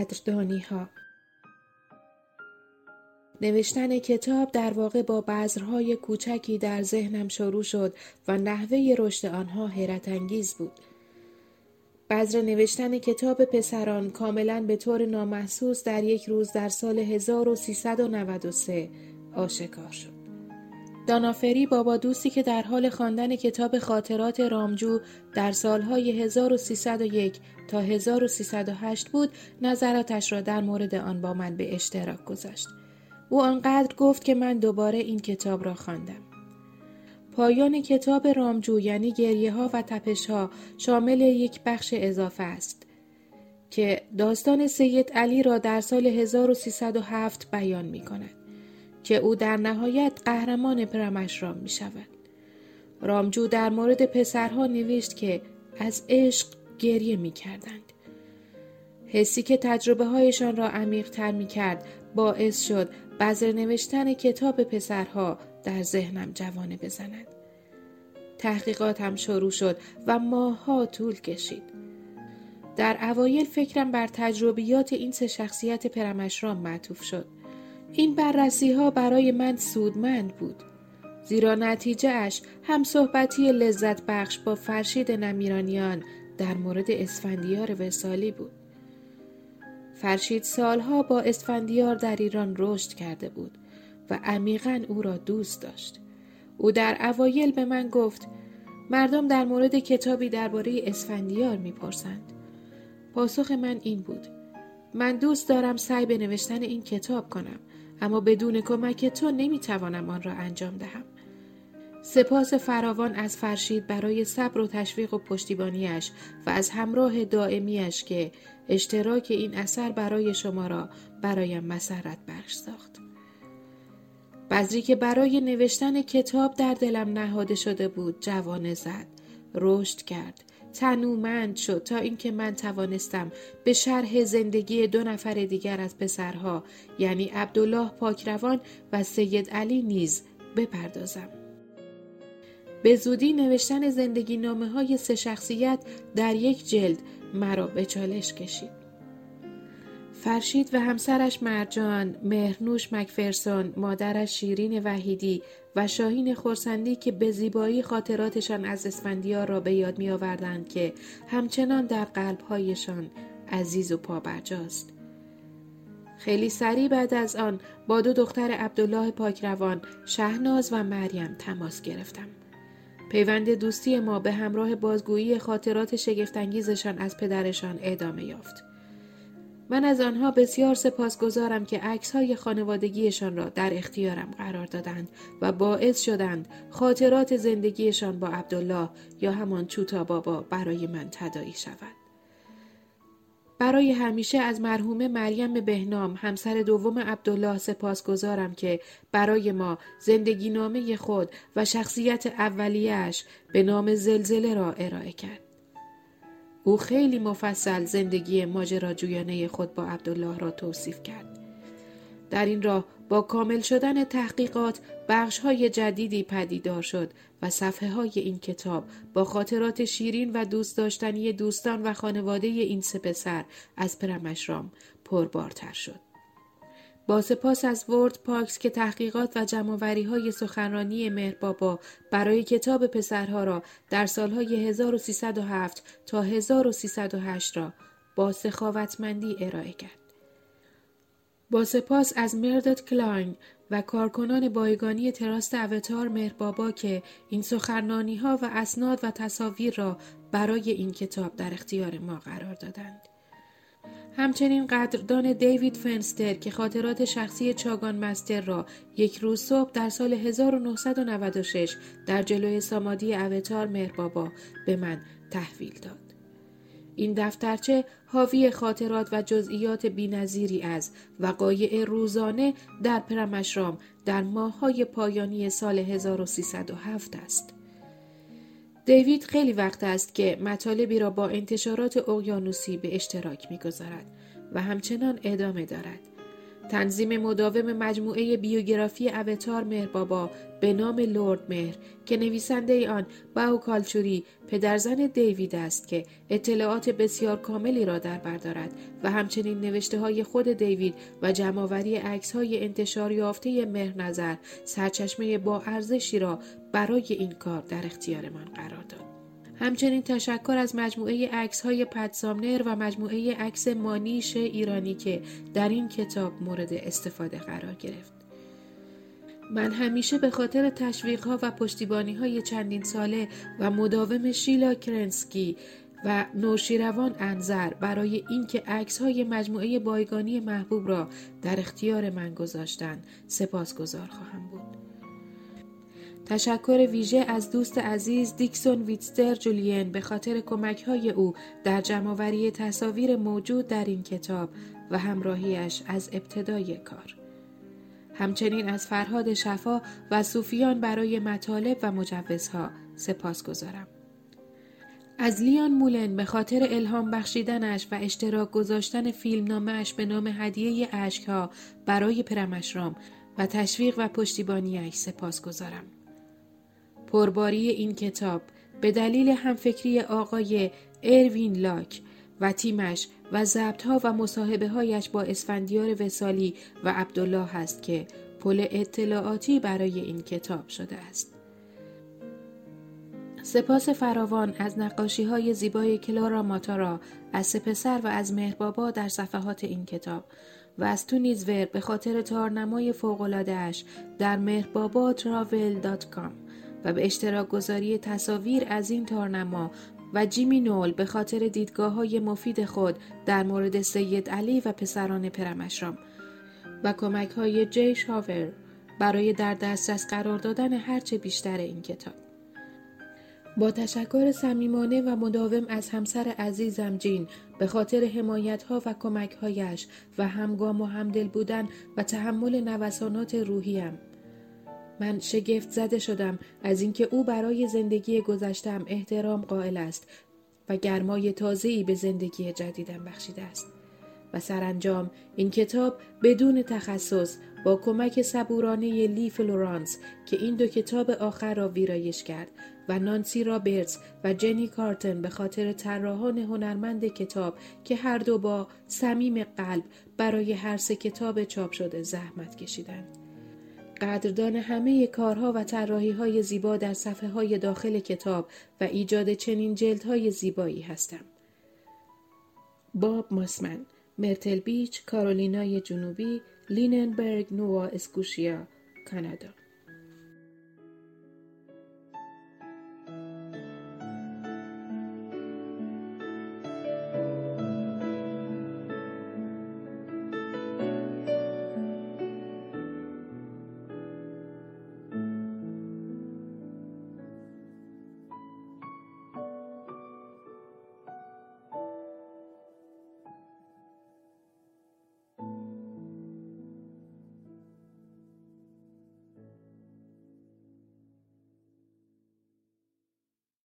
قدردانی ها نوشتن کتاب در واقع با بذرهای کوچکی در ذهنم شروع شد و نحوه رشد آنها حیرت انگیز بود. بذر نوشتن کتاب پسران کاملا به طور نامحسوس در یک روز در سال 1393 آشکار شد. دانافری بابا دوستی که در حال خواندن کتاب خاطرات رامجو در سالهای 1301 تا 1308 بود نظراتش را در مورد آن با من به اشتراک گذاشت. او آنقدر گفت که من دوباره این کتاب را خواندم. پایان کتاب رامجو یعنی گریه ها و تپش ها شامل یک بخش اضافه است که داستان سید علی را در سال 1307 بیان می کند که او در نهایت قهرمان پرمشرام می شود. رامجو در مورد پسرها نوشت که از عشق گریه می کردند. حسی که تجربه هایشان را عمیق تر می کرد باعث شد بذر نوشتن کتاب پسرها در ذهنم جوانه بزند. تحقیقاتم شروع شد و ماها طول کشید. در اوایل فکرم بر تجربیات این سه شخصیت پرمشرام معطوف شد. این بررسی ها برای من سودمند بود. زیرا نتیجه اش هم صحبتی لذت بخش با فرشید نمیرانیان در مورد اسفندیار وسالی بود. فرشید سالها با اسفندیار در ایران رشد کرده بود و عمیقا او را دوست داشت. او در اوایل به من گفت مردم در مورد کتابی درباره اسفندیار می‌پرسند. پاسخ من این بود. من دوست دارم سعی به نوشتن این کتاب کنم اما بدون کمک تو نمی‌توانم آن را انجام دهم. سپاس فراوان از فرشید برای صبر و تشویق و پشتیبانیش و از همراه دائمیش که اشتراک این اثر برای شما را برایم مسرت بخش ساخت. بذری که برای نوشتن کتاب در دلم نهاده شده بود جوانه زد، رشد کرد، تنومند شد تا اینکه من توانستم به شرح زندگی دو نفر دیگر از پسرها یعنی عبدالله پاکروان و سید علی نیز بپردازم. به زودی نوشتن زندگی نامه های سه شخصیت در یک جلد مرا به چالش کشید. فرشید و همسرش مرجان، مهرنوش مکفرسون، مادرش شیرین وحیدی و شاهین خورسندی که به زیبایی خاطراتشان از اسفندیار را به یاد می آوردند که همچنان در قلبهایشان عزیز و پابرجاست. خیلی سریع بعد از آن با دو دختر عبدالله پاکروان شهناز و مریم تماس گرفتم. پیوند دوستی ما به همراه بازگویی خاطرات شگفتانگیزشان از پدرشان ادامه یافت. من از آنها بسیار سپاسگزارم که عکس های خانوادگیشان را در اختیارم قرار دادند و باعث شدند خاطرات زندگیشان با عبدالله یا همان چوتا بابا برای من تدایی شود. برای همیشه از مرحوم مریم بهنام همسر دوم عبدالله سپاسگزارم که برای ما زندگی نامه خود و شخصیت اولیش به نام زلزله را ارائه کرد. او خیلی مفصل زندگی ماجراجویانه خود با عبدالله را توصیف کرد. در این راه با کامل شدن تحقیقات بخش های جدیدی پدیدار شد و صفحه های این کتاب با خاطرات شیرین و دوست داشتنی دوستان و خانواده این سه پسر از پرمشرام پربارتر شد. با سپاس از ورد پاکس که تحقیقات و جمعوری های سخنرانی مهربابا برای کتاب پسرها را در سالهای 1307 تا 1308 را با سخاوتمندی ارائه کرد. با سپاس از مردیت کلاین و کارکنان بایگانی تراست اوتار مهربابا که این سخنرانی ها و اسناد و تصاویر را برای این کتاب در اختیار ما قرار دادند. همچنین قدردان دیوید فنستر که خاطرات شخصی چاگان مستر را یک روز صبح در سال 1996 در جلوی سامادی اوتار مهربابا به من تحویل داد. این دفترچه حاوی خاطرات و جزئیات بینظیری از وقایع روزانه در پرمشرام در ماههای پایانی سال 1307 است. دیوید خیلی وقت است که مطالبی را با انتشارات اقیانوسی به اشتراک می‌گذارد و همچنان ادامه دارد. تنظیم مداوم مجموعه بیوگرافی اوتار مهربابا به نام لورد مهر که نویسنده آن باو کالچوری پدرزن دیوید است که اطلاعات بسیار کاملی را در بر دارد و همچنین نوشته های خود دیوید و جمعآوری عکس های انتشار یافته مهر نظر سرچشمه با ارزشی را برای این کار در اختیارمان قرار داد. همچنین تشکر از مجموعه عکس های پدسامنر و مجموعه عکس مانیش ایرانی که در این کتاب مورد استفاده قرار گرفت. من همیشه به خاطر تشویق ها و پشتیبانی های چندین ساله و مداوم شیلا کرنسکی و نوشیروان انظر برای اینکه عکس های مجموعه بایگانی محبوب را در اختیار من گذاشتن سپاسگزار خواهم بود. تشکر ویژه از دوست عزیز دیکسون ویتستر جولین به خاطر کمک های او در جمعوری تصاویر موجود در این کتاب و همراهیش از ابتدای کار. همچنین از فرهاد شفا و صوفیان برای مطالب و مجوزها سپاس گذارم. از لیان مولن به خاطر الهام بخشیدنش و اشتراک گذاشتن فیلم نامش به نام هدیه اشکها برای پرمشرام و تشویق و پشتیبانیش سپاس گذارم. پرباری این کتاب به دلیل همفکری آقای اروین لاک و تیمش و ضبطها و مصاحبه هایش با اسفندیار وسالی و عبدالله هست که پل اطلاعاتی برای این کتاب شده است. سپاس فراوان از نقاشی های زیبای کلارا ماتارا از سپسر و از مهربابا در صفحات این کتاب و از تونیزور به خاطر تارنمای اش در مهربابا و به اشتراک گذاری تصاویر از این تارنما و جیمی نول به خاطر دیدگاه های مفید خود در مورد سید علی و پسران پرمشرام و کمک های جی شاور برای در دسترس قرار دادن هرچه بیشتر این کتاب. با تشکر صمیمانه و مداوم از همسر عزیزم جین به خاطر حمایت ها و کمک هایش و همگام و همدل بودن و تحمل نوسانات روحیم من شگفت زده شدم از اینکه او برای زندگی گذشتم احترام قائل است و گرمای تازه‌ای به زندگی جدیدم بخشیده است. و سرانجام این کتاب بدون تخصص با کمک صبورانه لی فلورانس که این دو کتاب آخر را ویرایش کرد و نانسی رابرتس و جنی کارتن به خاطر طراحان هنرمند کتاب که هر دو با صمیم قلب برای هر سه کتاب چاپ شده زحمت کشیدند. قدردان همه کارها و طراحی های زیبا در صفحه های داخل کتاب و ایجاد چنین جلد های زیبایی هستم. باب ماسمن، مرتل بیچ، کارولینای جنوبی، لیننبرگ، نوا اسکوشیا، کانادا